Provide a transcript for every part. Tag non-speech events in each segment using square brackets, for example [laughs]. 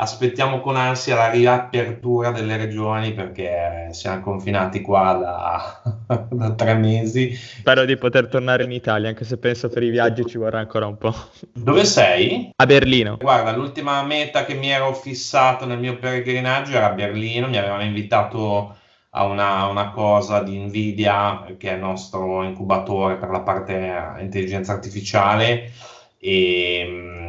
aspettiamo con ansia la riapertura delle regioni perché siamo confinati qua da, [laughs] da, tre mesi. Spero di poter tornare in Italia, anche se penso per i viaggi ci vorrà ancora un po'. Dove sei? A Berlino. Guarda, l'ultima meta che mi ero fissato nel mio peregrinaggio era Berlino, mi avevano invitato a una, una, cosa di Nvidia, che è il nostro incubatore per la parte intelligenza artificiale, e um,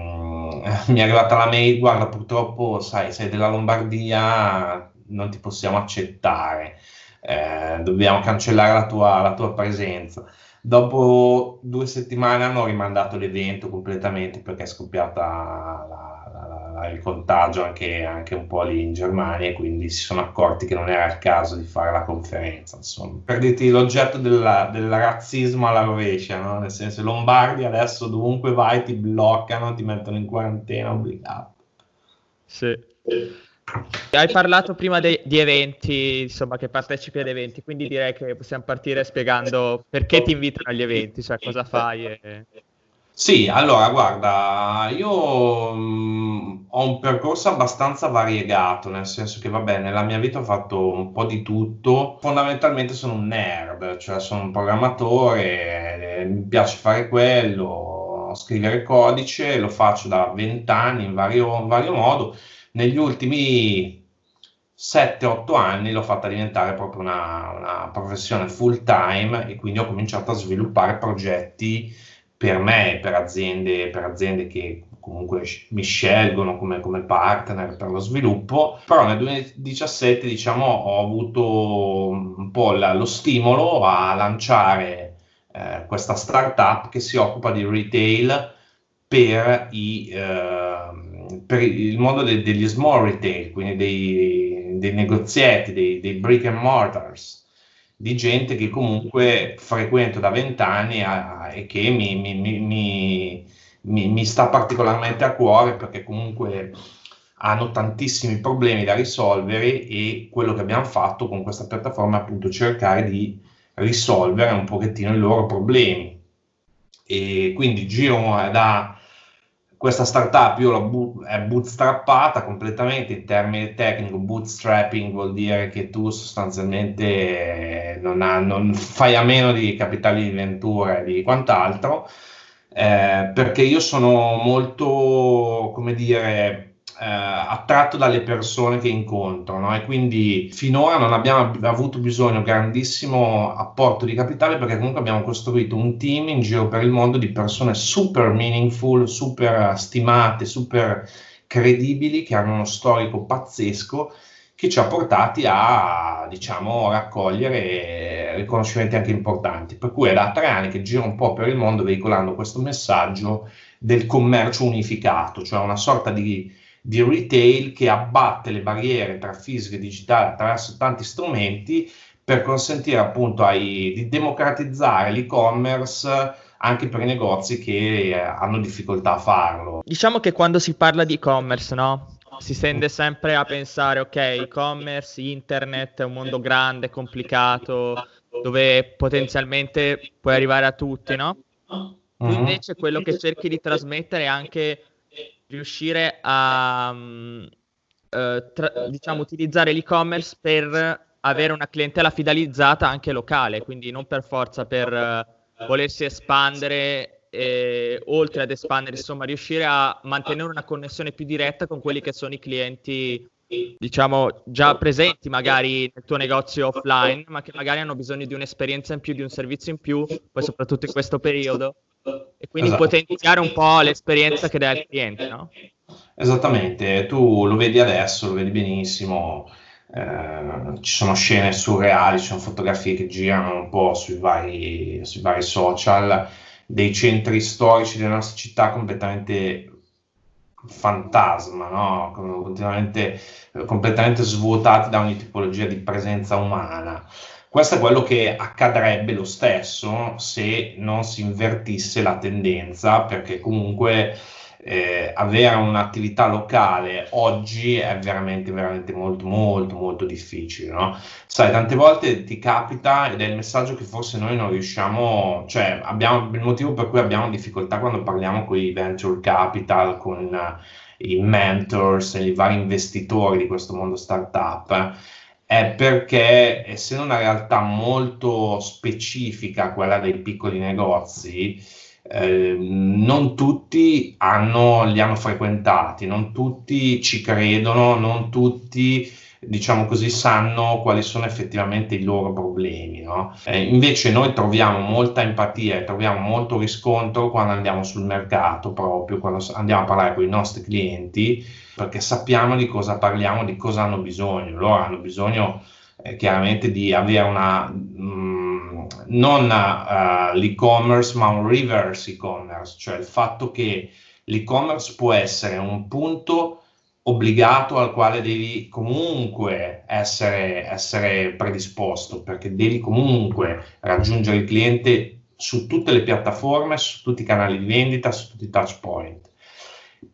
[laughs] mi è arrivata la mail, guarda, purtroppo, sai, sei della Lombardia, non ti possiamo accettare, eh, dobbiamo cancellare la tua, la tua presenza. Dopo due settimane hanno rimandato l'evento completamente perché è scoppiata la, il contagio anche, anche, un po' lì in Germania e quindi si sono accorti che non era il caso di fare la conferenza. Insomma, perditi l'oggetto della, del razzismo alla rovescia, no? nel senso i lombardi adesso dovunque vai ti bloccano, ti mettono in quarantena obbligato. Sì. Hai parlato prima de- di eventi, insomma, che partecipi ad eventi, quindi direi che possiamo partire spiegando perché ti invitano agli eventi, cioè cosa fai. E... Sì, allora guarda, io mh, ho un percorso abbastanza variegato, nel senso che vabbè, nella mia vita ho fatto un po' di tutto. Fondamentalmente sono un nerd, cioè sono un programmatore, eh, mi piace fare quello, scrivere codice, lo faccio da vent'anni in vario, in vario modo negli ultimi 7-8 anni l'ho fatta diventare proprio una, una, professione full time e quindi ho cominciato a sviluppare progetti per me, per aziende, per aziende che comunque mi scelgono come, come, partner per lo sviluppo, però nel 2017 diciamo ho avuto un po' la, lo stimolo a lanciare eh, questa startup che si occupa di retail per i... Eh, per il mondo de- degli small retail, quindi dei, dei negozietti, dei, dei, brick and mortars, di gente che comunque frequento da vent'anni e che mi, mi, mi, mi, sta particolarmente a cuore perché comunque hanno tantissimi problemi da risolvere e quello che abbiamo fatto con questa piattaforma è appunto cercare di risolvere un pochettino i loro problemi. E quindi giro da questa startup bu- è bootstrappata completamente in termini tecnici, bootstrapping vuol dire che tu sostanzialmente non, ha, non fai a meno di capitali di ventura e di quant'altro, eh, perché io sono molto, come dire, eh, attratto dalle persone che incontro no? e quindi finora non abbiamo avuto bisogno grandissimo apporto di capitale perché comunque abbiamo costruito un team in giro per il mondo di persone super meaningful, super stimate, super credibili che hanno uno storico pazzesco che ci ha portati a diciamo raccogliere riconoscimenti anche importanti per cui è da tre anni che giro un po' per il mondo veicolando questo messaggio del commercio unificato cioè una sorta di di retail che abbatte le barriere tra fisico e digitale attraverso tanti strumenti per consentire appunto ai, di democratizzare l'e-commerce anche per i negozi che eh, hanno difficoltà a farlo. Diciamo che quando si parla di e-commerce, no? Si tende sempre a pensare, ok, e-commerce, internet è un mondo grande, complicato, dove potenzialmente puoi arrivare a tutti, no? Mm-hmm. Invece quello che cerchi di trasmettere è anche riuscire a um, uh, tra- diciamo, utilizzare l'e-commerce per avere una clientela fidelizzata anche locale, quindi non per forza per uh, volersi espandere e, oltre ad espandere, insomma, riuscire a mantenere una connessione più diretta con quelli che sono i clienti diciamo già presenti magari nel tuo negozio offline, ma che magari hanno bisogno di un'esperienza in più, di un servizio in più, poi soprattutto in questo periodo, e quindi esatto. potenziare un po' l'esperienza che dà il cliente, no? Esattamente, tu lo vedi adesso, lo vedi benissimo, eh, ci sono scene surreali, ci sono fotografie che girano un po' sui vari, sui vari social, dei centri storici delle nostre città completamente fantasma, no? Continuamente, completamente svuotati da ogni tipologia di presenza umana. Questo è quello che accadrebbe lo stesso se non si invertisse la tendenza, perché comunque eh, avere un'attività locale oggi è veramente, veramente molto, molto, molto difficile. No? Sai, tante volte ti capita ed è il messaggio che forse noi non riusciamo, cioè abbiamo il motivo per cui abbiamo difficoltà quando parliamo con i venture capital, con i mentors i vari investitori di questo mondo startup è perché essendo una realtà molto specifica quella dei piccoli negozi, eh, non tutti hanno, li hanno frequentati, non tutti ci credono, non tutti diciamo così, sanno quali sono effettivamente i loro problemi. No? Eh, invece noi troviamo molta empatia e troviamo molto riscontro quando andiamo sul mercato, proprio quando andiamo a parlare con i nostri clienti, perché sappiamo di cosa parliamo, di cosa hanno bisogno. Loro hanno bisogno eh, chiaramente di avere una... Mh, mm, non uh, l'e-commerce, ma un reverse e-commerce, cioè il fatto che l'e-commerce può essere un punto obbligato al quale devi comunque essere, essere predisposto, perché devi comunque raggiungere il cliente su tutte le piattaforme, su tutti i canali di vendita, su tutti i touch point.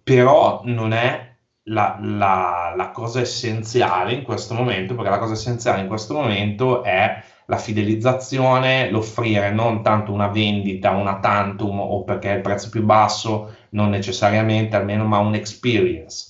Però non è la, la, la, cosa essenziale in questo momento, perché la cosa essenziale in questo momento è la fidelizzazione, l'offrire non tanto una vendita, una tantum o perché è il prezzo più basso, non necessariamente almeno, ma un experience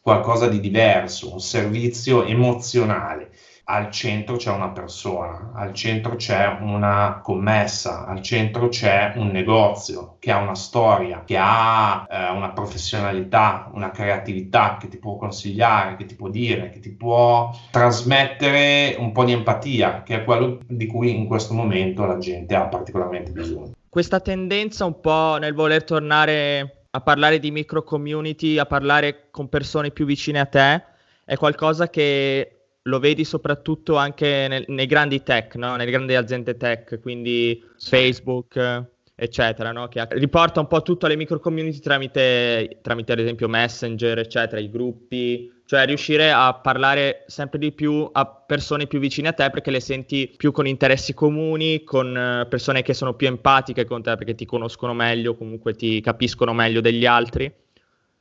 qualcosa di diverso, un servizio emozionale. Al centro c'è una persona, al centro c'è una commessa, al centro c'è un negozio che ha una storia, che ha eh, una professionalità, una creatività che ti può consigliare, che ti può dire, che ti può trasmettere un po' di empatia, che è quello di cui in questo momento la gente ha particolarmente bisogno. Questa tendenza un po' nel voler tornare a parlare di micro community, a parlare con persone più vicine a te, è qualcosa che lo vedi soprattutto anche nel, nei grandi tech, no? nelle grandi aziende tech, quindi Facebook, eccetera, no? che riporta un po' tutto alle micro community tramite, tramite ad esempio Messenger, eccetera, i gruppi, cioè riuscire a parlare sempre di più a persone più vicine a te perché le senti più con interessi comuni, con eh, persone che sono più empatiche con te perché ti conoscono meglio, comunque ti capiscono meglio degli altri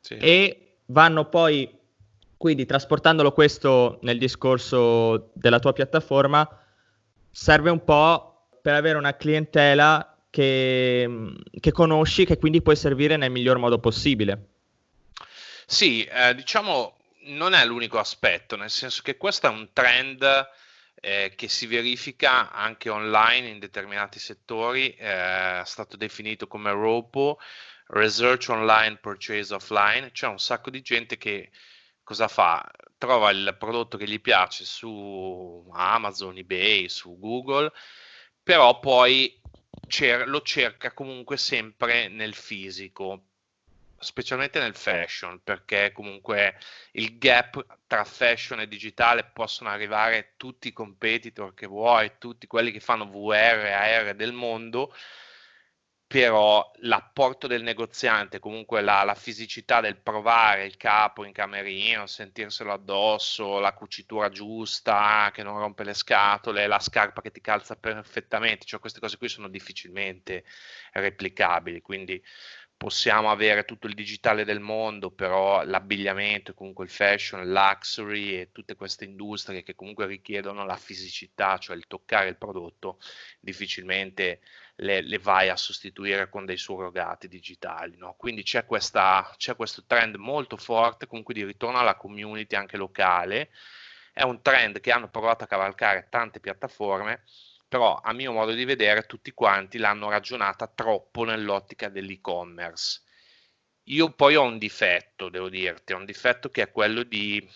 sì. e vanno poi, quindi trasportandolo questo nel discorso della tua piattaforma, serve un po' per avere una clientela che, che conosci, che quindi puoi servire nel miglior modo possibile. Sì, eh, diciamo non è l'unico aspetto, nel senso che questo è un trend eh, che si verifica anche online in determinati settori, eh, è stato definito come ROPO, Research Online Purchase Offline, c'è un sacco di gente che cosa fa? Trova il prodotto che gli piace su Amazon, eBay, su Google, però poi cer- lo cerca comunque sempre nel fisico specialmente nel fashion, perché comunque il gap tra fashion e digitale possono arrivare tutti i competitor che vuoi, tutti quelli che fanno VR AR del mondo, però l'apporto del negoziante, comunque la, la, fisicità del provare il capo in camerino, sentirselo addosso, la cucitura giusta che non rompe le scatole, la scarpa che ti calza perfettamente, cioè queste cose qui sono difficilmente replicabili, quindi possiamo avere tutto il digitale del mondo, però l'abbigliamento, comunque il fashion, il luxury e tutte queste industrie che comunque richiedono la fisicità, cioè il toccare il prodotto, difficilmente le, le vai a sostituire con dei surrogati digitali. No? Quindi c'è, questa, c'è questo trend molto forte comunque di ritorno alla community anche locale. È un trend che hanno provato a cavalcare tante piattaforme però a mio modo di vedere tutti quanti l'hanno ragionata troppo nell'ottica dell'e-commerce. Io poi ho un difetto, devo dirti, ho un difetto che è quello di,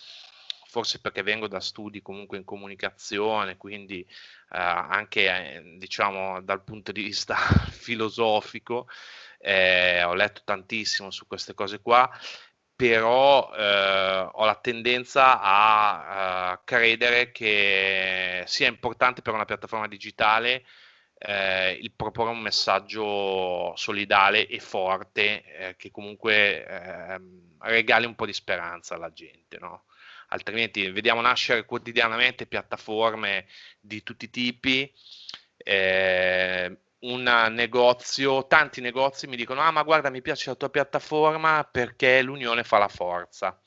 forse perché vengo da studi comunque in comunicazione, quindi eh, anche eh, diciamo dal punto di vista [laughs] filosofico, eh, ho letto tantissimo su queste cose qua però eh, ho la tendenza a, a, credere che sia importante per una piattaforma digitale eh, il proporre un messaggio solidale e forte eh, che comunque ehm, regali un po' di speranza alla gente, no? Altrimenti vediamo nascere quotidianamente piattaforme di tutti i tipi. Eh, un negozio, tanti negozi mi dicono: Ah, ma guarda, mi piace la tua piattaforma perché l'unione fa la forza.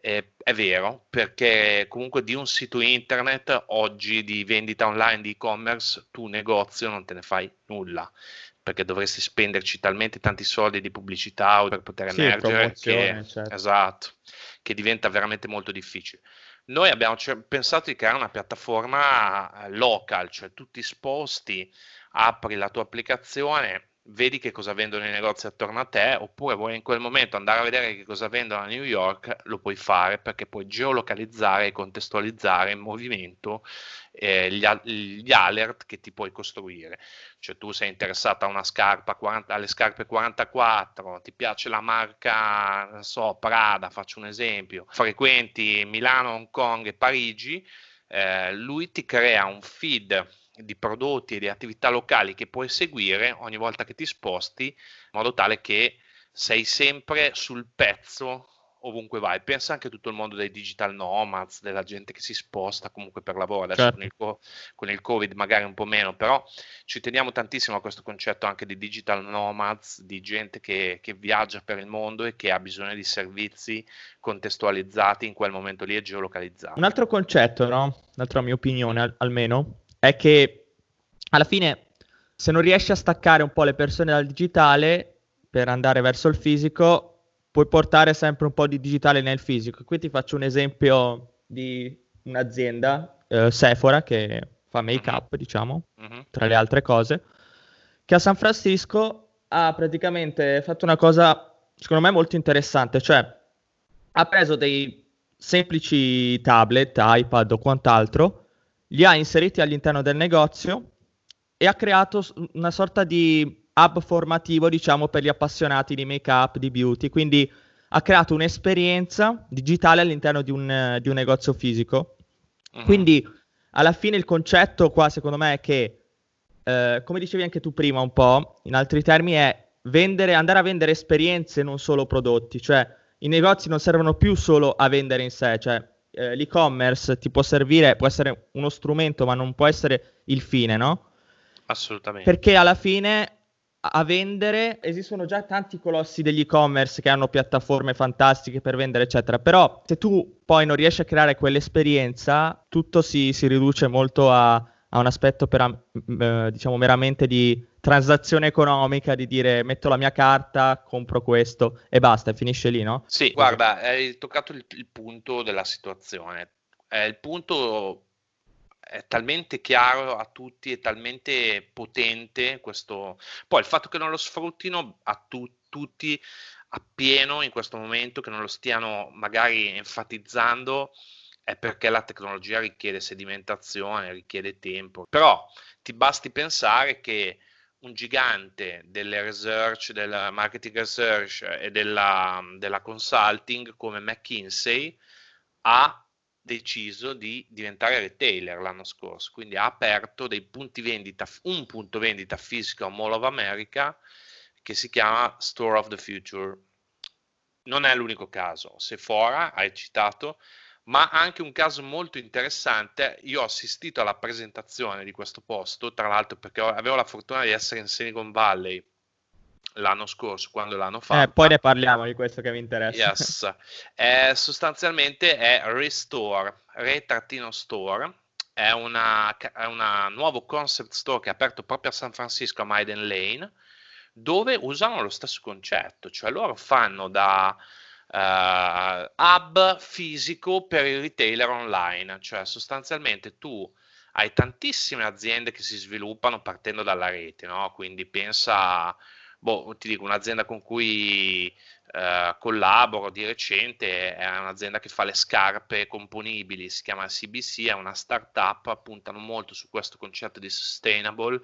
Eh, è vero, perché comunque di un sito internet oggi di vendita online di e-commerce, tu negozio non te ne fai nulla. perché dovresti spenderci talmente tanti soldi di pubblicità per poter sì, emergere che, certo. esatto, che diventa veramente molto difficile. Noi abbiamo pensato di creare una piattaforma eh, local, cioè tutti sposti, apri la tua applicazione, vedi che cosa vendono i negozi attorno a te, oppure vuoi in quel momento andare a vedere che cosa vendono a New York, lo puoi fare perché puoi geolocalizzare e contestualizzare in movimento eh, gli, gli, alert che ti puoi costruire. Cioè tu sei interessato a una scarpa 40, alle scarpe 44, ti piace la marca, non so, Prada, faccio un esempio, frequenti Milano, Hong Kong e Parigi, eh, lui ti crea un feed di prodotti e di attività locali che puoi seguire ogni volta che ti sposti, in modo tale che sei sempre sul pezzo ovunque vai. Pensa anche a tutto il mondo dei digital nomads, della gente che si sposta comunque per lavoro. Adesso certo. con, il, con, il, Covid magari un po' meno, però ci teniamo tantissimo a questo concetto anche di digital nomads, di gente che, che viaggia per il mondo e che ha bisogno di servizi contestualizzati in quel momento lì e geolocalizzati. Un altro concetto, no? Un'altra mia opinione al- almeno, è che alla fine se non riesci a staccare un po' le persone dal digitale per andare verso il fisico, puoi portare sempre un po' di digitale nel fisico. Qui ti faccio un esempio di un'azienda, eh, Sephora, che fa make-up, mhm. diciamo, uh-huh. tra le altre cose, che a San Francisco ha praticamente fatto una cosa, secondo me, molto interessante, cioè ha preso dei semplici tablet, iPad o quant'altro, li ha inseriti all'interno del negozio e ha creato una sorta di hub formativo, diciamo, per gli appassionati di make-up, di beauty. Quindi ha creato un'esperienza digitale all'interno di un, di un negozio fisico. Uh-huh. Quindi alla fine il concetto qua, secondo me, è che, eh, come dicevi anche tu prima un po', in altri termini, è vendere, andare a vendere esperienze, non solo prodotti. Cioè, i negozi non servono più solo a vendere in sé, cioè eh, l'e-commerce ti può servire, può essere uno strumento, ma non può essere il fine, no? Assolutamente. Perché alla fine a vendere esistono già tanti colossi degli e-commerce che hanno piattaforme fantastiche per vendere, eccetera. Però se tu poi non riesci a creare quell'esperienza, tutto si, si riduce molto a, a un aspetto per, eh, diciamo meramente di transazione economica, di dire metto la mia carta, compro questo e basta, e finisce lì, no? Sì, guarda, hai toccato il, il punto della situazione. È il punto è talmente chiaro a tutti, è talmente potente questo... Poi il fatto che non lo sfruttino a tu- tutti appieno in questo momento, che non lo stiano magari enfatizzando, è perché la tecnologia richiede sedimentazione, richiede tempo. Però ti basti pensare che un gigante delle research, del marketing research e della, della consulting come McKinsey ha deciso di diventare retailer l'anno scorso, quindi ha aperto dei punti vendita, un punto vendita fisico a Mall of America che si chiama Store of the Future. Non è l'unico caso, Sephora hai citato, ma anche un caso molto interessante. Io ho assistito alla presentazione di questo posto, tra l'altro perché avevo la fortuna di essere in Silicon Valley l'anno scorso quando l'hanno fatto. Eh, poi ne parliamo di questo che mi interessa. Yes. [laughs] Eh, sostanzialmente è Restore, Re-Store. È una, è una nuovo concept store che è aperto proprio a San Francisco, a Maiden Lane, dove usano lo stesso concetto, cioè loro fanno da uh, hub fisico per il retailer online, cioè sostanzialmente tu hai tantissime aziende che si sviluppano partendo dalla rete, no? quindi pensa boh, ti dico, un'azienda con cui eh, collaboro di recente è un'azienda che fa le scarpe componibili, si chiama CBC, è una startup, puntano molto su questo concetto di sustainable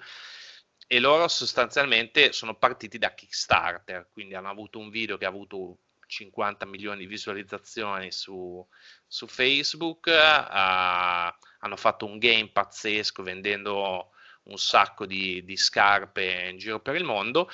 e loro sostanzialmente sono partiti da Kickstarter, quindi hanno avuto un video che ha avuto 50 milioni di visualizzazioni su, su Facebook, uh, hanno fatto un game pazzesco vendendo un sacco di, di scarpe in giro per il mondo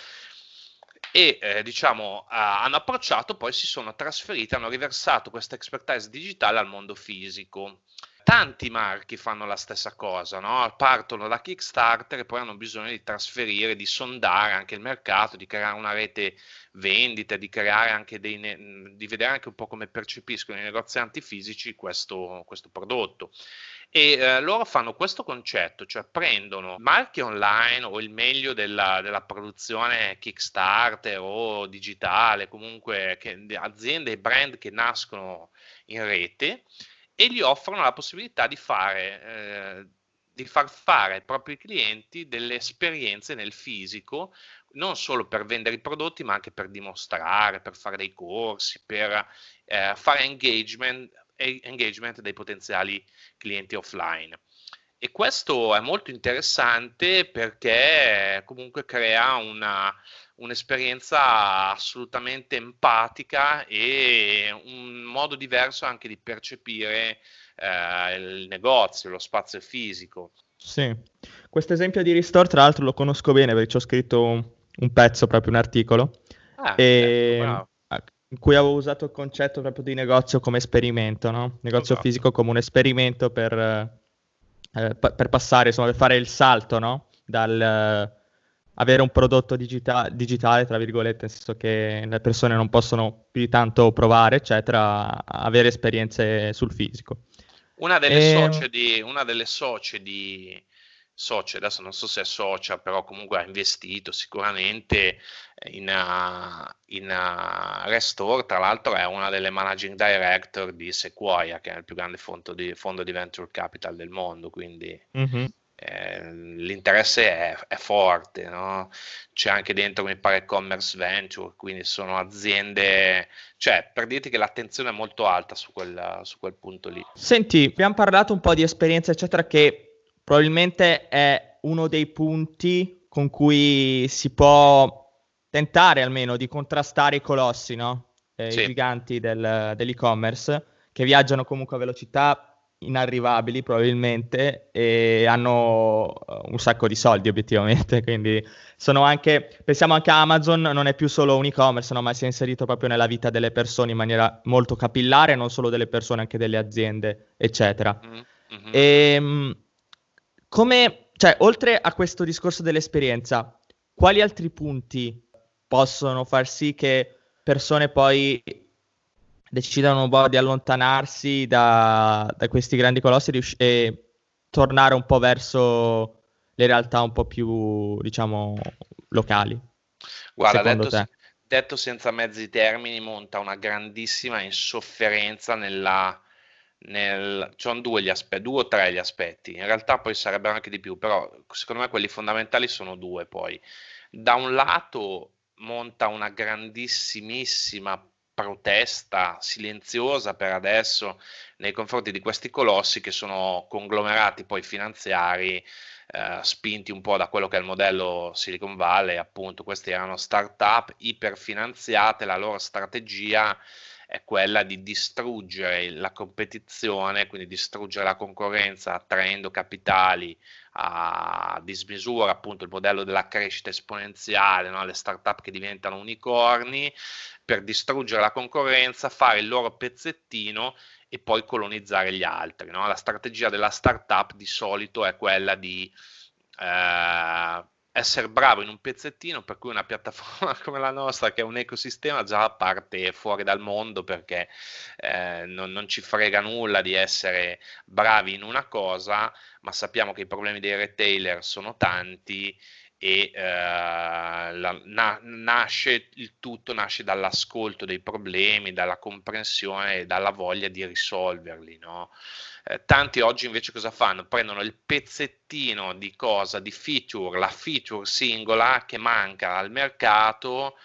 e eh, diciamo uh, hanno approcciato, poi si sono trasferiti, hanno riversato questa expertise digitale al mondo fisico. Tanti marchi fanno la stessa cosa, no? partono da Kickstarter e poi hanno bisogno di trasferire, di sondare anche il mercato, di creare una rete vendita, di ne- di vedere anche un po' come percepiscono i negozianti fisici questo, questo prodotto. E eh, loro fanno questo concetto, cioè prendono marchi online o il meglio della, della produzione Kickstarter o digitale, comunque che, aziende e brand che nascono in rete e gli offrono la possibilità di fare, eh, di far fare ai propri clienti delle esperienze nel fisico, non solo per vendere i prodotti, ma anche per dimostrare, per fare dei corsi, per eh, fare engagement, engagement dei potenziali clienti offline. E questo è molto interessante perché comunque crea una, un'esperienza assolutamente empatica e un modo diverso anche di percepire eh, il negozio, lo spazio fisico. Sì, questo esempio di Restore tra l'altro lo conosco bene perché ci ho scritto un, un pezzo, proprio un articolo, ah, e, certo, in cui avevo usato il concetto proprio di negozio come esperimento, no? negozio esatto. fisico come un esperimento per, eh, per passare, insomma, per fare il salto no? dal avere un prodotto digita- digitale, tra virgolette, nel senso che le persone non possono più di tanto provare, eccetera, avere esperienze sul fisico. Una delle, e... Ehm socie di, una delle socie di socie, adesso non so se è socia, però comunque ha investito sicuramente in, uh, in uh, Restore, tra l'altro è una delle managing director di Sequoia, che è il più grande fondo di, fondo di venture capital del mondo, quindi... Mm-hmm eh, l'interesse è, è forte, no? c'è anche dentro mi pare commerce venture, quindi sono aziende, cioè per dirti che l'attenzione è molto alta su quel, su quel punto lì. Senti, abbiamo parlato un po' di esperienza eccetera che probabilmente è uno dei punti con cui si può tentare almeno di contrastare i colossi, no? eh, sì. i giganti del, dell'e-commerce che viaggiano comunque a velocità inarrivabili probabilmente e hanno eh, un sacco di soldi obiettivamente, [laughs] quindi sono anche, pensiamo anche a Amazon, non è più solo un e-commerce, no, ma si è inserito proprio nella vita delle persone in maniera molto capillare, non solo delle persone, anche delle aziende, eccetera. Mm-hmm. E, ehm, come, cioè, oltre a questo discorso dell'esperienza, quali altri punti possono far sì che persone poi decidano un po' di allontanarsi da, da questi grandi colossi rius- e tornare un po' verso le realtà un po' più, diciamo, locali. Guarda, detto, detto, senza mezzi termini, monta una grandissima insofferenza nella... Nel, sono due gli aspetti, due o tre gli aspetti, in realtà poi sarebbero anche di più, però secondo me quelli fondamentali sono due poi. Da un lato monta una grandissimissima protesta silenziosa per adesso nei confronti di questi colossi che sono conglomerati poi finanziari eh, spinti un po' da quello che è il modello Silicon Valley, appunto questi erano start-up iperfinanziate, la loro strategia è quella di distruggere la competizione, quindi distruggere la concorrenza attraendo capitali a dismisura, appunto il modello della crescita esponenziale, no? le start-up che diventano unicorni, per distruggere la concorrenza, fare il loro pezzettino e poi colonizzare gli altri. No? La strategia della startup di solito è quella di eh, essere bravo in un pezzettino, per cui una piattaforma [laughs] come la nostra, che è un ecosistema, già parte fuori dal mondo perché eh, non, non, ci frega nulla di essere bravi in una cosa, ma sappiamo che i problemi dei retailer sono tanti e eh, la, na, nasce il tutto nasce dall'ascolto dei problemi, dalla comprensione e dalla voglia di risolverli. No? Eh, tanti oggi invece cosa fanno? Prendono il pezzettino di cosa, di feature, la feature singola che manca al mercato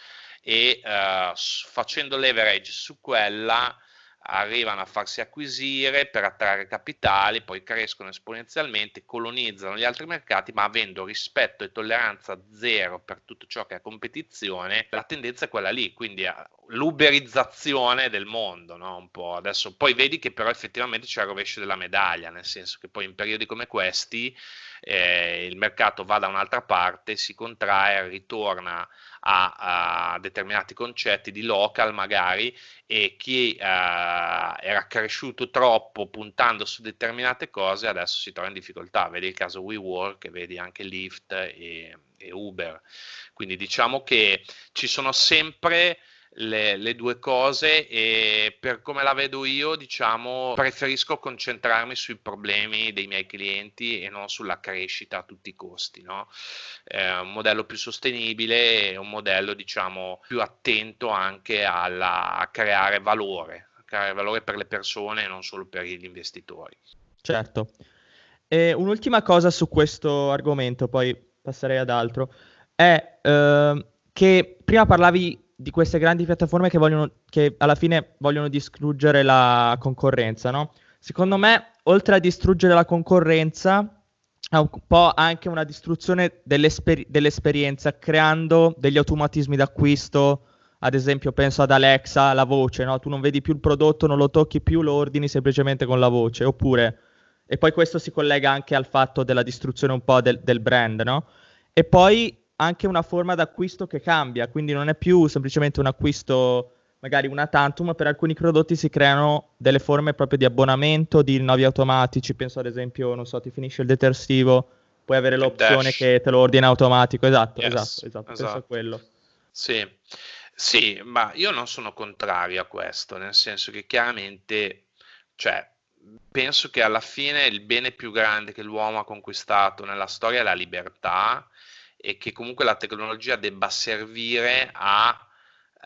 e eh, facendo leverage su quella arrivano a farsi acquisire per attrarre capitali, poi crescono esponenzialmente, colonizzano gli altri mercati, ma avendo rispetto e tolleranza zero per tutto ciò che è competizione, la tendenza è quella lì, quindi l'uberizzazione del mondo, no? Un po'. Adesso poi vedi che però effettivamente c'è il rovescio della medaglia, nel senso che poi in periodi come questi eh, il mercato va da un'altra parte, si contrae, ritorna a, a determinati concetti di local magari e chi uh, era cresciuto troppo puntando su determinate cose adesso si trova in difficoltà. Vedi il caso WeWork, vedi anche Lyft e, e Uber. Quindi diciamo che ci sono sempre le, le, due cose e per come la vedo io, diciamo, preferisco concentrarmi sui problemi dei miei clienti e non sulla crescita a tutti i costi, no? È un modello più sostenibile e un modello, diciamo, più attento anche alla, a creare valore, a creare valore per le persone e non solo per gli investitori. Certo. E un'ultima cosa su questo argomento, poi passerei ad altro, è eh, che prima parlavi di queste grandi piattaforme che, vogliono, che alla fine vogliono distruggere la concorrenza, no? Secondo me, oltre a distruggere la concorrenza, è un po' anche una distruzione dell'esper- dell'esperienza, creando degli automatismi d'acquisto. Ad esempio, penso ad Alexa, la voce, no? Tu non vedi più il prodotto, non lo tocchi più, lo ordini semplicemente con la voce. Oppure, e poi questo si collega anche al fatto della distruzione un po' del, del brand, no? E poi anche una forma d'acquisto che cambia, quindi non è più semplicemente un acquisto magari una tantum, per alcuni prodotti si creano delle forme proprio di abbonamento, di rinnovi automatici, penso ad esempio, non so, ti finisce il detersivo, puoi avere l'opzione Dash. che te lo ordina automatico, esatto, yes, esatto, esatto, esatto, penso a quello. Sì. Sì, ma io non sono contrario a questo, nel senso che chiaramente, cioè, penso che alla fine il bene più grande che l'uomo ha conquistato nella storia è la libertà e che comunque la tecnologia debba servire a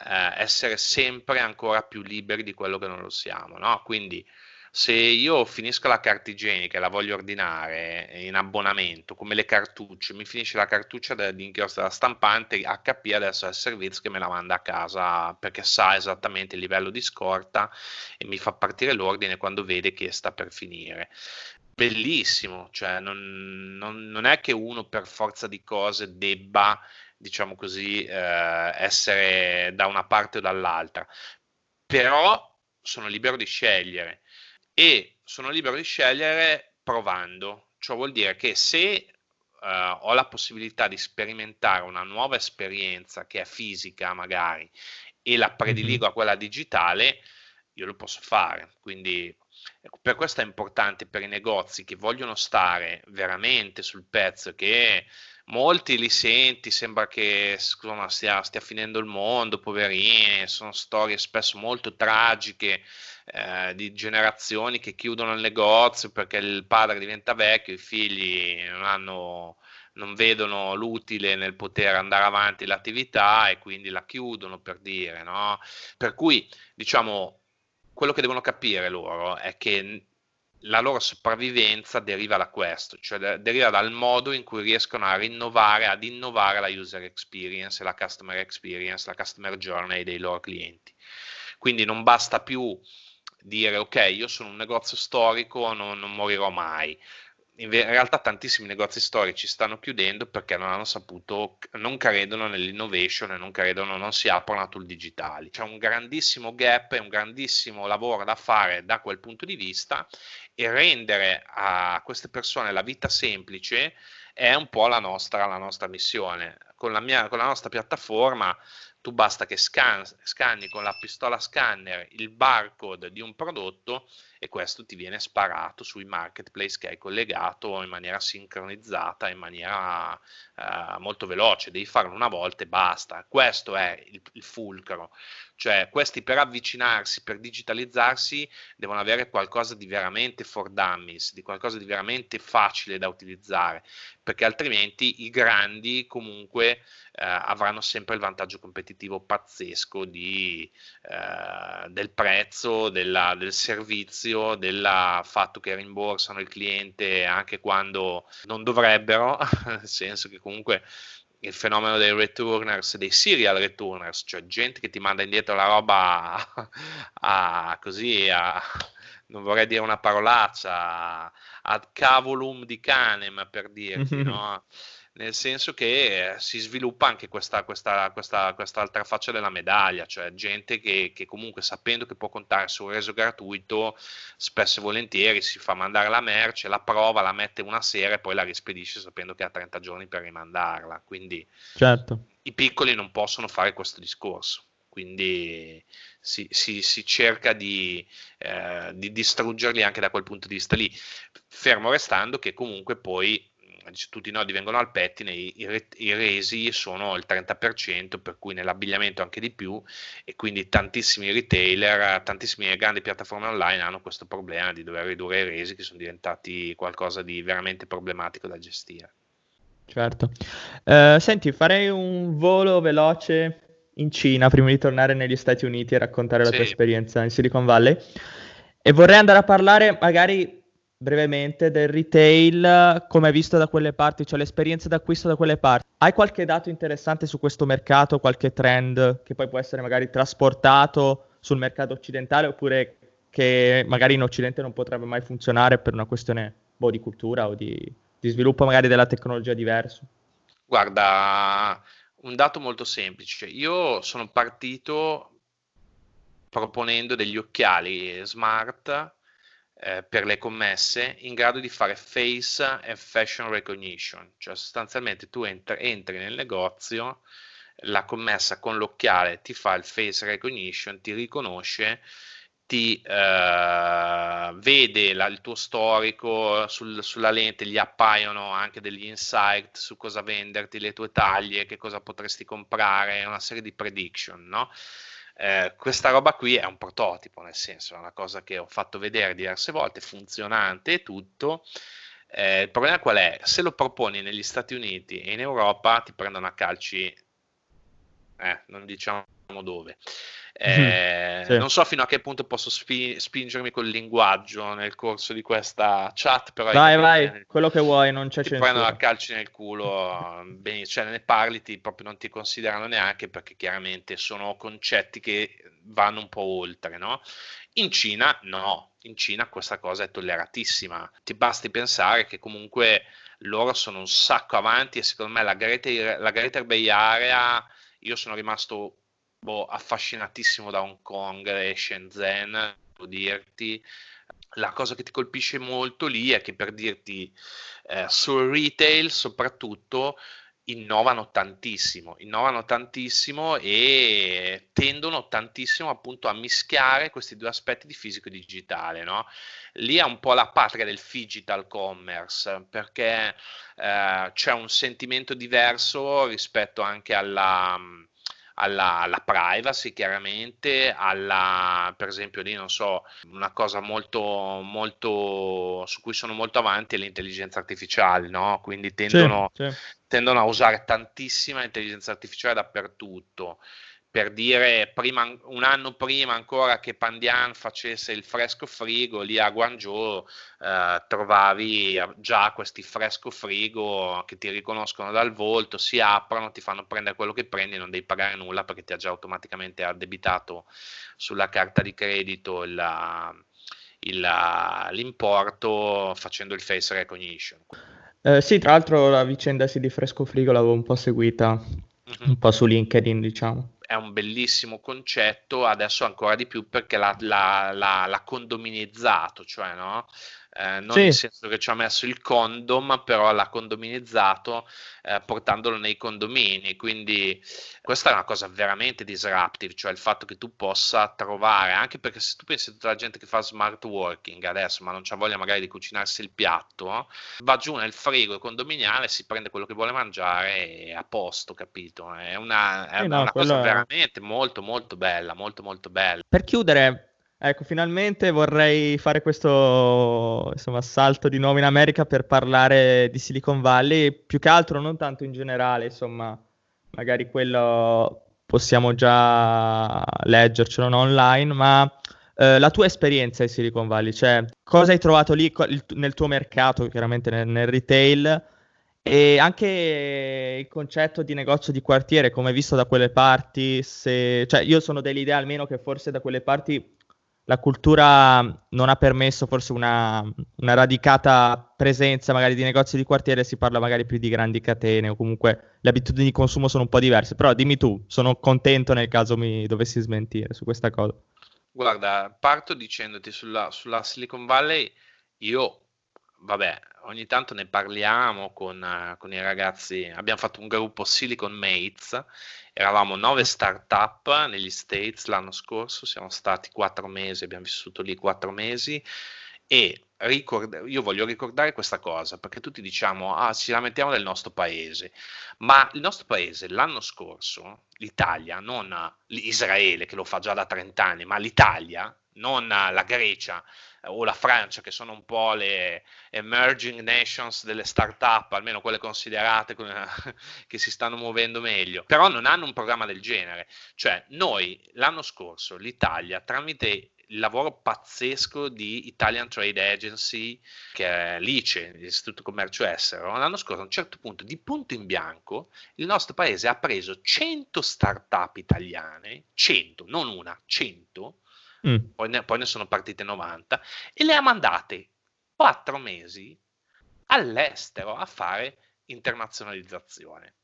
eh, essere sempre ancora più liberi di quello che non lo siamo. No? Quindi se io finisco la carta igienica e la voglio ordinare in abbonamento, come le cartucce, mi finisce la cartuccia di inchiostro della stampante, HP adesso è il servizio che me la manda a casa perché sa esattamente il livello di scorta e mi fa partire l'ordine quando vede che sta per finire bellissimo, cioè non, non, non, è che uno per forza di cose debba, diciamo così, eh, essere da una parte o dall'altra, però sono libero di scegliere. E sono libero di scegliere provando, ciò vuol dire che se Uh, ho la possibilità di sperimentare una nuova esperienza che è fisica magari e la prediligo a quella digitale, io lo posso fare. Quindi per questo è importante per i negozi che vogliono stare veramente sul pezzo, che molti li senti, sembra che insomma, stia, stia, finendo il mondo, poverini, sono storie spesso molto tragiche eh, di generazioni che chiudono il negozio perché il padre diventa vecchio, i figli non hanno non vedono l'utile nel poter andare avanti l'attività e quindi la chiudono per dire, no? Per cui, diciamo, quello che devono capire loro è che la loro sopravvivenza deriva da questo, cioè deriva dal modo in cui riescono a rinnovare, ad innovare la user experience, la customer experience, la customer journey dei loro clienti. Quindi non basta più dire ok, io sono un negozio storico, non, non morirò mai in, realtà tantissimi negozi storici stanno chiudendo perché non hanno saputo, non credono nell'innovation e non credono, non si aprono a tool digitali. C'è un grandissimo gap e un grandissimo lavoro da fare da quel punto di vista e rendere a queste persone la vita semplice è un po' la nostra, la nostra missione. Con la, mia, con la nostra piattaforma tu basta che scan, scanni con la pistola scanner il barcode di un prodotto e questo ti viene sparato sui marketplace che hai collegato in maniera sincronizzata, in maniera uh, molto veloce. Devi farlo una volta e basta. Questo è il, il fulcro. Cioè, questi per avvicinarsi, per digitalizzarsi, devono avere qualcosa di veramente for dummies, di qualcosa di veramente facile da utilizzare, perché altrimenti i grandi comunque eh, avranno sempre il vantaggio competitivo pazzesco di, eh, del prezzo, della, del servizio, del fatto che rimborsano il cliente anche quando non dovrebbero, [laughs] nel senso che comunque il fenomeno dei returners, dei serial returners, cioè gente che ti manda indietro la roba a, [laughs] a, così, a, non vorrei dire una parolaccia, ad cavolum di canem per dirti, no? Nel senso che eh, si sviluppa anche questa, questa, questa, quest'altra faccia della medaglia, cioè gente che, che, comunque sapendo che può contare sul reso gratuito, spesso e volentieri si fa mandare la merce, la prova, la mette una sera e poi la rispedisce sapendo che ha 30 giorni per rimandarla. Quindi certo. i piccoli non possono fare questo discorso, quindi si, si, si cerca di, eh, di, distruggerli anche da quel punto di vista lì, fermo restando che comunque poi tutti i nodi vengono al pettine, i, i, i, resi sono il 30%, per cui nell'abbigliamento anche di più, e quindi tantissimi retailer, tantissime grandi piattaforme online hanno questo problema di dover ridurre i resi che sono diventati qualcosa di veramente problematico da gestire. Certo. Uh, senti, farei un volo veloce in Cina prima di tornare negli Stati Uniti e raccontare la tua esperienza in Silicon Valley. E vorrei andare a parlare magari brevemente del retail, come hai visto da quelle parti, cioè l'esperienza d'acquisto da quelle parti. Hai qualche dato interessante su questo mercato, qualche trend che poi può essere magari trasportato sul mercato occidentale oppure che magari in Occidente non potrebbe mai funzionare per una questione boh, di cultura o di, di sviluppo magari della tecnologia diverso? Guarda, un dato molto semplice. Io sono partito proponendo degli occhiali smart eh, per le commesse in grado di fare face e fashion recognition, cioè sostanzialmente tu entri, entri nel negozio, la commessa con l'occhiale ti fa il face recognition, ti riconosce ti eh, vede la, il tuo storico sul, sulla lente, gli appaiono anche degli insight su cosa venderti, le tue taglie, che cosa potresti comprare, una serie di prediction, no? Eh, questa roba qui è un prototipo, nel senso, è una cosa che ho fatto vedere diverse volte, funzionante e tutto. Eh, il problema qual è? Se lo proponi negli Stati Uniti e in Europa ti prendono a calci, eh, non diciamo dove. Mhm. Eh, sì. Non so fino a che punto posso spi- spingermi col linguaggio nel corso di questa chat, però vai, vai, quello che vuoi, non c'è ti censura. prendono a calci nel culo, ben, cioè ne parli, ti, proprio non ti considerano neanche perché chiaramente sono concetti che vanno un po' oltre, no? In Cina no, in Cina questa cosa è tolleratissima, ti basti pensare che comunque loro sono un sacco avanti e secondo me la Greater, la Greater Bay Area, io sono rimasto boh, affascinatissimo da Hong Kong e Shenzhen, devo dirti. La cosa che ti colpisce molto lì è che per dirti eh, sul retail soprattutto innovano tantissimo, innovano tantissimo e tendono tantissimo appunto a mischiare questi due aspetti di fisico e digitale, no? Lì è un po' la patria del digital commerce perché eh, c'è un sentimento diverso rispetto anche alla alla, alla, privacy chiaramente, alla, per esempio lì non so, una cosa molto, molto, su cui sono molto avanti è l'intelligenza artificiale, no? Quindi tendono, sì, sì. tendono a usare tantissima intelligenza artificiale dappertutto per dire prima, un anno prima ancora che Pandian facesse il fresco frigo lì a Guangzhou eh, trovavi già questi fresco frigo che ti riconoscono dal volto si aprono ti fanno prendere quello che prendi non devi pagare nulla perché ti ha già automaticamente addebitato sulla carta di credito il, il, l'importo facendo il face recognition. Eh, sì tra l'altro la vicenda sì, di fresco frigo l'avevo un po' seguita mm-hmm. un po' su LinkedIn diciamo è un bellissimo concetto, adesso ancora di più perché l'ha, l'ha, l'ha, l'ha condominizzato, cioè no? Eh, non sì. nel senso che ci ha messo il condom, però l'ha condominizzato eh, portandolo nei condomini. Quindi questa è una cosa veramente disruptive, cioè il fatto che tu possa trovare, anche perché se tu pensi a tutta la gente che fa smart working adesso, ma non c'ha voglia magari di cucinarsi il piatto, va giù nel frigo condominiale, si prende quello che vuole mangiare e è a posto, capito? È una, è sì, no, una cosa è... veramente molto molto bella, molto molto bella. Per chiudere, Ecco, finalmente vorrei fare questo insomma, salto di nuovo in America per parlare di Silicon Valley, più che altro non tanto in generale, insomma, magari quello possiamo già leggercelo online, ma eh, la tua esperienza in Silicon Valley, cioè cosa hai trovato lì il, nel tuo mercato, chiaramente nel, nel, retail, e anche il concetto di negozio di quartiere, come visto da quelle parti, se, cioè io sono dell'idea almeno che forse da quelle parti la cultura non ha permesso forse una, una, radicata presenza magari di negozi di quartiere, si parla magari più di grandi catene o comunque le abitudini di consumo sono un po' diverse, però dimmi tu, sono contento nel caso mi dovessi smentire su questa cosa. Guarda, parto dicendoti sulla, sulla Silicon Valley, io vabbè, ogni tanto ne parliamo con, uh, con, i ragazzi. Abbiamo fatto un gruppo Silicon Mates, eravamo nove startup negli States l'anno scorso, siamo stati quattro mesi, abbiamo vissuto lì quattro mesi. E ricord- io voglio ricordare questa cosa perché tutti diciamo, ah, ci lamentiamo del nostro paese, ma il nostro paese l'anno scorso, l'Italia, non Israele che lo fa già da 30 anni, ma l'Italia, non la Grecia o la Francia, che sono un po' le emerging nations delle start-up, almeno quelle considerate [laughs] che si stanno muovendo meglio, però non hanno un programma del genere. Cioè, noi l'anno scorso, l'Italia, tramite il lavoro pazzesco di Italian Trade Agency, che è l'ICE, l'Istituto Commercio Estero, l'anno scorso a un certo punto, di punto in bianco, il nostro paese ha preso 100 start-up italiane, 100, non una, 100, mm. poi, ne, poi ne sono partite 90, e le ha mandate 4 mesi all'estero a fare internazionalizzazione.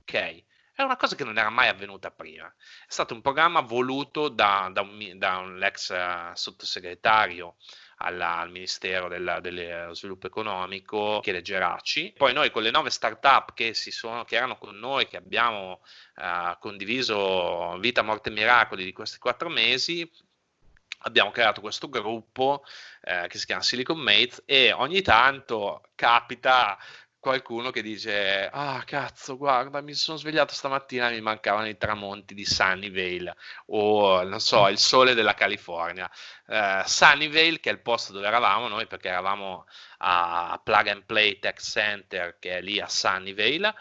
Ok? È una cosa che non era mai avvenuta prima. È stato un programma voluto da, da, un, da un ex uh, sottosegretario alla, al Ministero del, del, Sviluppo Economico, Chiede Geraci. Poi noi con le nove start-up che, sono, che erano con noi, che abbiamo uh, condiviso vita, morte e miracoli di questi quattro mesi, abbiamo creato questo gruppo eh, che si chiama Silicon Mates e ogni tanto capita qualcuno che dice ah cazzo guarda mi sono svegliato stamattina e mi mancavano i tramonti di Sunnyvale o non so il sole della California. Uh, Sunnyvale che è il posto dove eravamo noi perché eravamo a Plug and Play Tech Center che è lì a Sunnyvale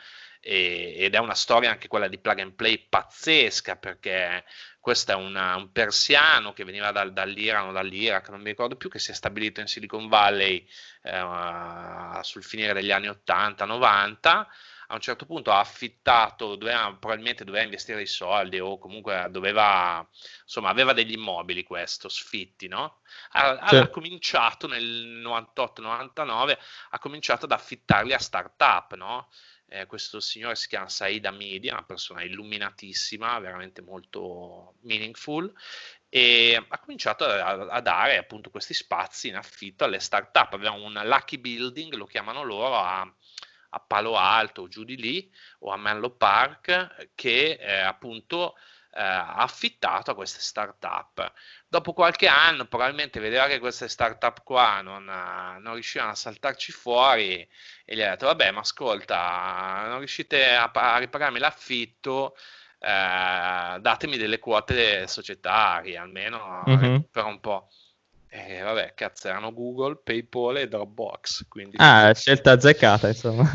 ed è una storia anche quella di Plug and Play pazzesca perché questo è una, un persiano che veniva dal, dall'Iran o dall'Iraq, non mi ricordo più, che si è stabilito in Silicon Valley eh, sul finire degli anni 80-90. A un certo punto ha affittato, doveva, probabilmente doveva investire dei soldi o comunque doveva, insomma, aveva degli immobili questo, sfitti, no? Ha, ha certo. cominciato nel 98-99, ha cominciato ad affittarli a start-up, no? Eh, questo signore si chiama Saida Media, una persona illuminatissima, veramente molto meaningful, e ha cominciato a, a, dare appunto questi spazi in affitto alle start-up. Abbiamo un lucky building, lo chiamano loro, a, a Palo Alto o giù di lì, o a Menlo Park, che eh, appunto affittato a queste start-up. Dopo qualche anno probabilmente vedeva che queste start-up qua non, non riuscivano a saltarci fuori e gli ha detto vabbè ma ascolta non riuscite a, a ripagarmi l'affitto eh, datemi delle quote societarie almeno mm-hmm. per un po'. E vabbè, cazzo, erano Google, PayPal e Dropbox. Quindi ah, scelta azzeccata, insomma.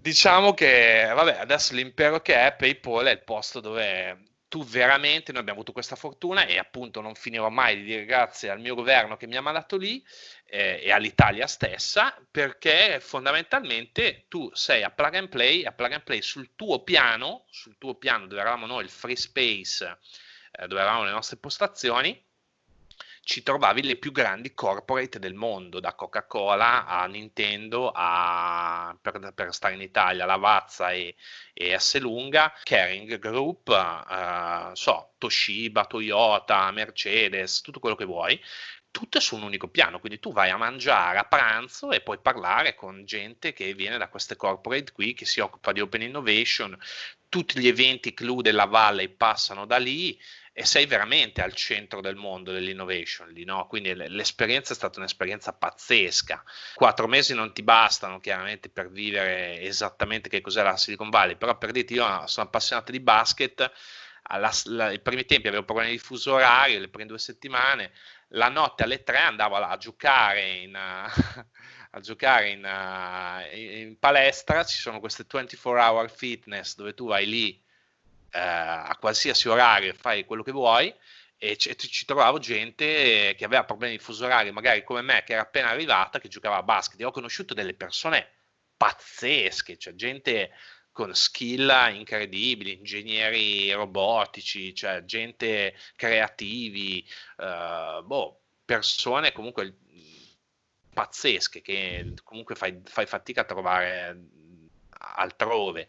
diciamo che, vabbè, adesso l'impero che è PayPal è il posto dove tu veramente, noi abbiamo avuto questa fortuna e appunto non finirò mai di dire grazie al mio governo che mi ha mandato lì eh, e all'Italia stessa, perché fondamentalmente tu sei a plug and play, a plug and play sul tuo piano, sul tuo piano dove eravamo noi, il free space, eh, dove eravamo le nostre postazioni, ci trovavi le più grandi corporate del mondo, da Coca-Cola a Nintendo, a, per, per stare in Italia, Lavazza e, e S. Lunga, Kering Group, uh, so, Toshiba, Toyota, Mercedes, tutto quello che vuoi, tutte su un unico piano, quindi tu vai a mangiare a pranzo e puoi parlare con gente che viene da queste corporate qui, che si occupa di open innovation, tutti gli eventi clou della Valley passano da lì, e sei veramente al centro del mondo dell'innovation lì, no? Quindi l'esperienza è stata un'esperienza pazzesca. Quattro mesi non ti bastano chiaramente per vivere esattamente che cos'è la Silicon Valley, però per dirti io sono appassionato di basket, alla, la, i primi tempi avevo problemi di fuso orario, le prime due settimane, la notte alle tre andavo a, giocare in... [laughs] a giocare in, uh, in, palestra, ci sono queste 24 hour fitness dove tu vai lì a qualsiasi orario fai quello che vuoi e c- ci trovavo gente che aveva problemi di fuso orario, magari come me che era appena arrivata, che giocava a basket. E ho conosciuto delle persone pazzesche, cioè gente con skill incredibili, ingegneri robotici, cioè gente creativi, uh, boh, persone comunque pazzesche che comunque fai, fai fatica a trovare altrove.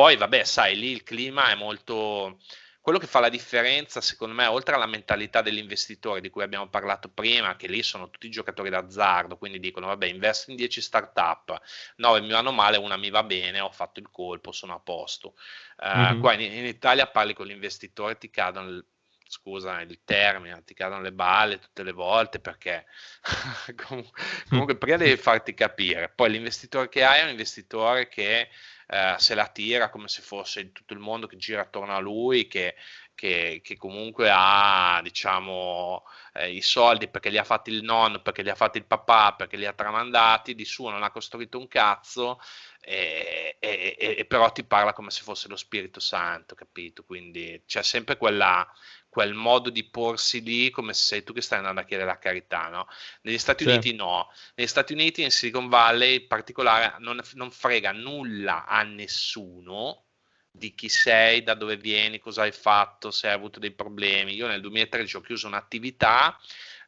Poi, vabbè, sai, lì il clima è molto, quello che fa la differenza, secondo me, oltre alla mentalità dell'investitore di cui abbiamo parlato prima, che lì sono tutti giocatori d'azzardo, quindi dicono, vabbè, investo in 10 startup, 9 mi vanno male, una mi va bene, ho fatto il colpo, sono a posto. Uh, mm-hmm. Qua in, in, Italia parli con l'investitore, ti cadono scusa il termine, ti cadono le balle tutte le volte perché [laughs] comunque, comunque prima devi farti capire, poi l'investitore che hai è un investitore che eh, se la tira come se fosse tutto il mondo che gira attorno a lui, che, che, che comunque ha diciamo eh, i soldi perché li ha fatti il nonno, perché li ha fatti il papà, perché li ha tramandati, di suo non ha costruito un cazzo e, e, e, però ti parla come se fosse lo Spirito Santo, capito? Quindi c'è sempre quella, quel modo di porsi lì come se sei tu che stai andando a chiedere la carità, no? Negli Stati sì. Uniti no, negli Stati Uniti in Silicon Valley in particolare non, non frega nulla a nessuno di chi sei, da dove vieni, cosa hai fatto, se hai avuto dei problemi. Io nel 2013 ho chiuso un'attività,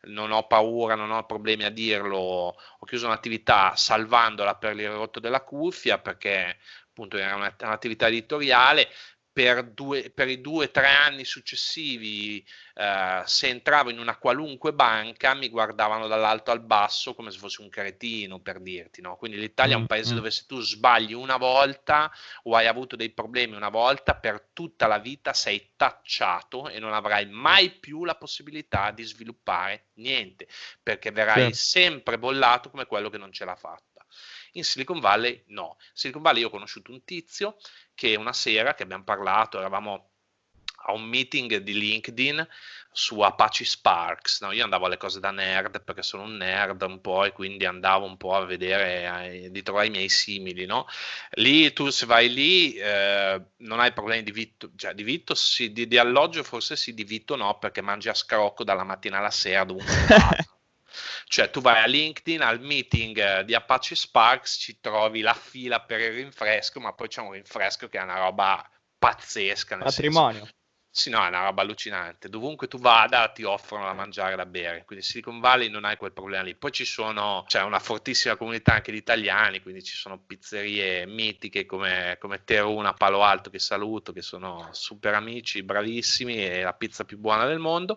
non ho paura, non ho problemi a dirlo, ho chiuso un'attività salvandola per il rotto della cuffia perché appunto era un'attività editoriale, per, due, per i due o tre anni successivi, eh, se entravo in una qualunque banca, mi guardavano dall'alto al basso come se fossi un cretino, per dirti. No? Quindi l'Italia è un paese mm-hmm. dove se tu sbagli una volta o hai avuto dei problemi una volta, per tutta la vita sei tacciato e non avrai mai più la possibilità di sviluppare niente, perché verrai sì. sempre bollato come quello che non ce l'ha fatta. In Silicon Valley no. In Silicon Valley io ho conosciuto un tizio che una sera che abbiamo parlato, eravamo a un meeting di LinkedIn su Apache Sparks. No? Io andavo alle cose da nerd perché sono un nerd un po' e quindi andavo un po' a vedere, eh, di trovare i miei simili. No? Lì tu se vai lì eh, non hai problemi di vitto, cioè di vitto sì, di, di, alloggio forse sì, di vitto no perché mangi a scrocco dalla mattina alla sera dovunque [laughs] Cioè tu vai a LinkedIn, al meeting eh, di Apache Sparks, ci trovi la fila per il rinfresco, ma poi c'è un rinfresco che è una roba pazzesca. Patrimonio. Senso, sì, no, è una roba allucinante. Dovunque tu vada ti offrono da mangiare, da bere. Quindi Silicon Valley non hai quel problema lì. Poi ci sono, c'è una fortissima comunità anche di italiani, quindi ci sono pizzerie mitiche come, come Teruna, Palo Alto, che saluto, che sono super amici, bravissimi e la pizza più buona del mondo.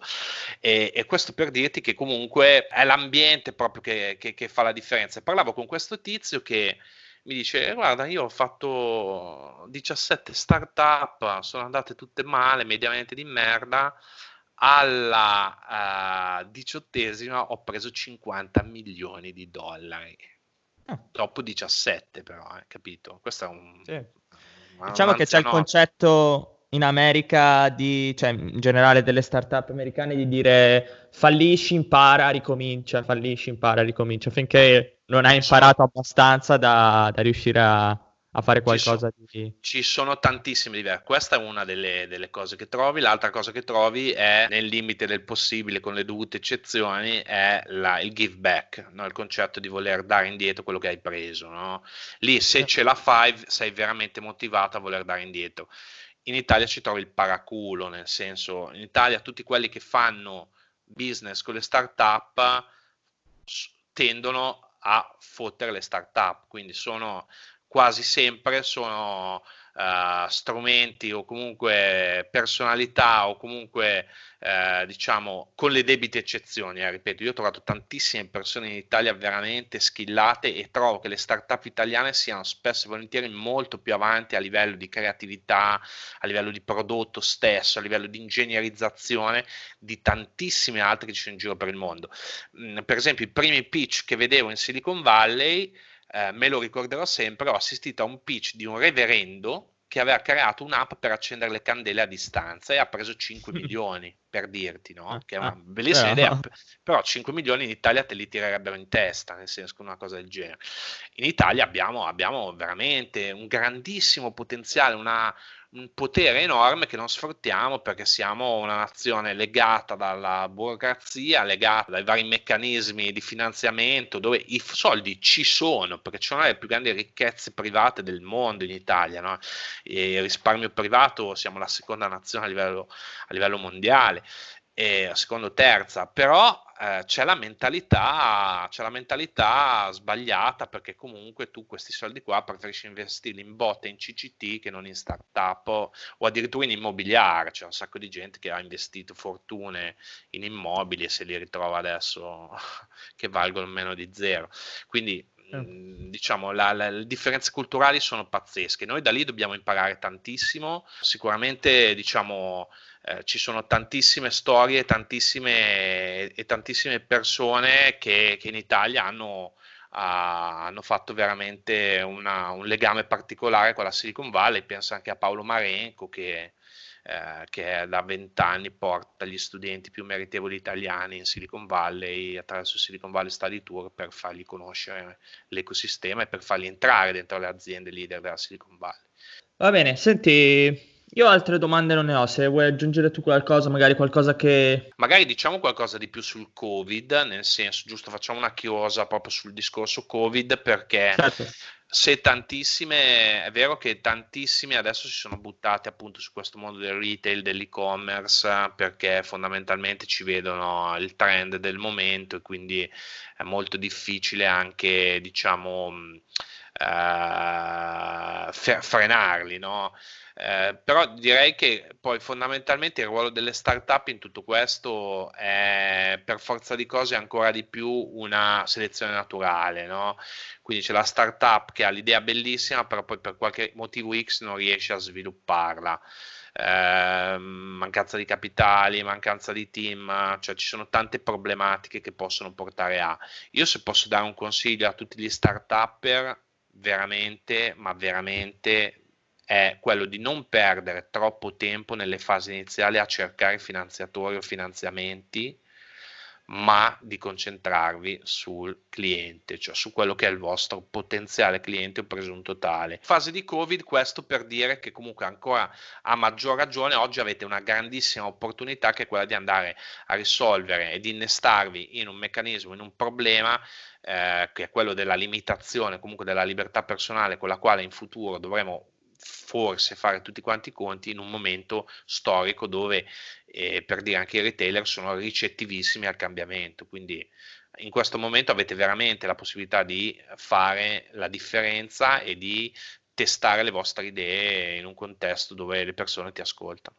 E, e questo per dirti che comunque è l'ambiente proprio che, che, che fa la differenza. Parlavo con questo tizio che mi dice guarda io ho fatto 17 startup sono andate tutte male mediamente di merda alla uh, diciottesima ho preso 50 milioni di dollari ah. dopo 17 però eh, capito questo è un sì. diciamo che c'è il concetto in America, di, cioè in generale delle startup americane, di dire fallisci, impara, ricomincia, fallisci, impara, ricomincia, finché non hai imparato abbastanza da, da riuscire a, a, fare qualcosa ci sono, di... Ci sono tantissime diverse, questa è una delle, delle, cose che trovi, l'altra cosa che trovi è, nel limite del possibile, con le dovute eccezioni, è la, il give back, no? il concetto di voler dare indietro quello che hai preso. No? Lì se ce la fai sei veramente motivato a voler dare indietro in Italia ci trovi il paraculo, nel senso, in Italia tutti quelli che fanno business con le start-up tendono a fottere le start-up, quindi sono quasi sempre sono uh, strumenti o comunque personalità o comunque uh, diciamo con le debite eccezioni, eh, ripeto, io ho trovato tantissime persone in Italia veramente skillate e trovo che le start-up italiane siano spesso e volentieri molto più avanti a livello di creatività, a livello di prodotto stesso, a livello di ingegnerizzazione di tantissime altre che ci sono in giro per il mondo. Mm, per esempio i primi pitch che vedevo in Silicon Valley eh, me lo ricorderò sempre, ho assistito a un pitch di un reverendo che aveva creato un'app per accendere le candele a distanza e ha preso 5 [laughs] milioni per dirti, no? Ah, che è una ah, bellissima idea, però 5 milioni in Italia te li tirerebbero in testa, nel senso che una cosa del genere. In Italia abbiamo, abbiamo veramente un grandissimo potenziale, una, un potere enorme che non sfruttiamo perché siamo una nazione legata dalla burocrazia, legata dai vari meccanismi di finanziamento dove i soldi ci sono perché ci sono le più grandi ricchezze private del mondo in Italia. No? il risparmio privato siamo la seconda nazione a livello, a livello mondiale, e secondo terza, però eh, c'è, la mentalità, c'è la mentalità sbagliata perché comunque tu questi soldi qua preferisci investirli in botte, in CCT che non in startup o, addirittura in immobiliare. C'è un sacco di gente che ha investito fortune in immobili e se li ritrova adesso [laughs] che valgono meno di zero. Quindi Mm, diciamo, la, la, le differenze culturali sono pazzesche. Noi da lì dobbiamo imparare tantissimo. Sicuramente, diciamo, eh, ci sono tantissime storie tantissime, e tantissime persone che, che in Italia hanno, ah, hanno fatto veramente una, un legame particolare con la Silicon Valley. Penso anche a Paolo Marenco che eh, che da vent'anni porta gli studenti più meritevoli italiani in Silicon Valley attraverso Silicon Valley Study Tour per fargli conoscere l'ecosistema e per farli entrare dentro le aziende leader della Silicon Valley. Va bene, senti, io altre domande non ne ho, se vuoi aggiungere tu qualcosa, magari qualcosa che... Magari diciamo qualcosa di più sul Covid, nel senso, giusto, facciamo una chiosa proprio sul discorso Covid perché certo. se tantissime, è vero che tantissimi adesso si sono buttati appunto su questo mondo del retail, dell'e-commerce, perché fondamentalmente ci vedono il trend del momento e quindi è molto difficile anche, diciamo, uh, frenarli, no? Eh, però direi che poi fondamentalmente il ruolo delle start-up in tutto questo è per forza di cose ancora di più una selezione naturale, no? Quindi c'è la start-up che ha l'idea bellissima, però poi per qualche motivo X non riesce a svilupparla. Eh, mancanza di capitali, mancanza di team, cioè ci sono tante problematiche che possono portare a. Io se posso dare un consiglio a tutti gli start-upper, veramente, ma veramente è quello di non perdere troppo tempo nelle fasi iniziali a cercare finanziatori o finanziamenti, ma di concentrarvi sul cliente, cioè su quello che è il vostro potenziale cliente o presunto tale. Fase di Covid, questo per dire che comunque ancora a maggior ragione oggi avete una grandissima opportunità che è quella di andare a risolvere ed innestarvi in un meccanismo, in un problema eh, che è quello della limitazione, comunque della libertà personale con la quale in futuro dovremo forse fare tutti quanti i conti in un momento storico dove eh, per dire anche i retailer sono ricettivissimi al cambiamento. Quindi in questo momento avete veramente la possibilità di fare la differenza e di testare le vostre idee in un contesto dove le persone ti ascoltano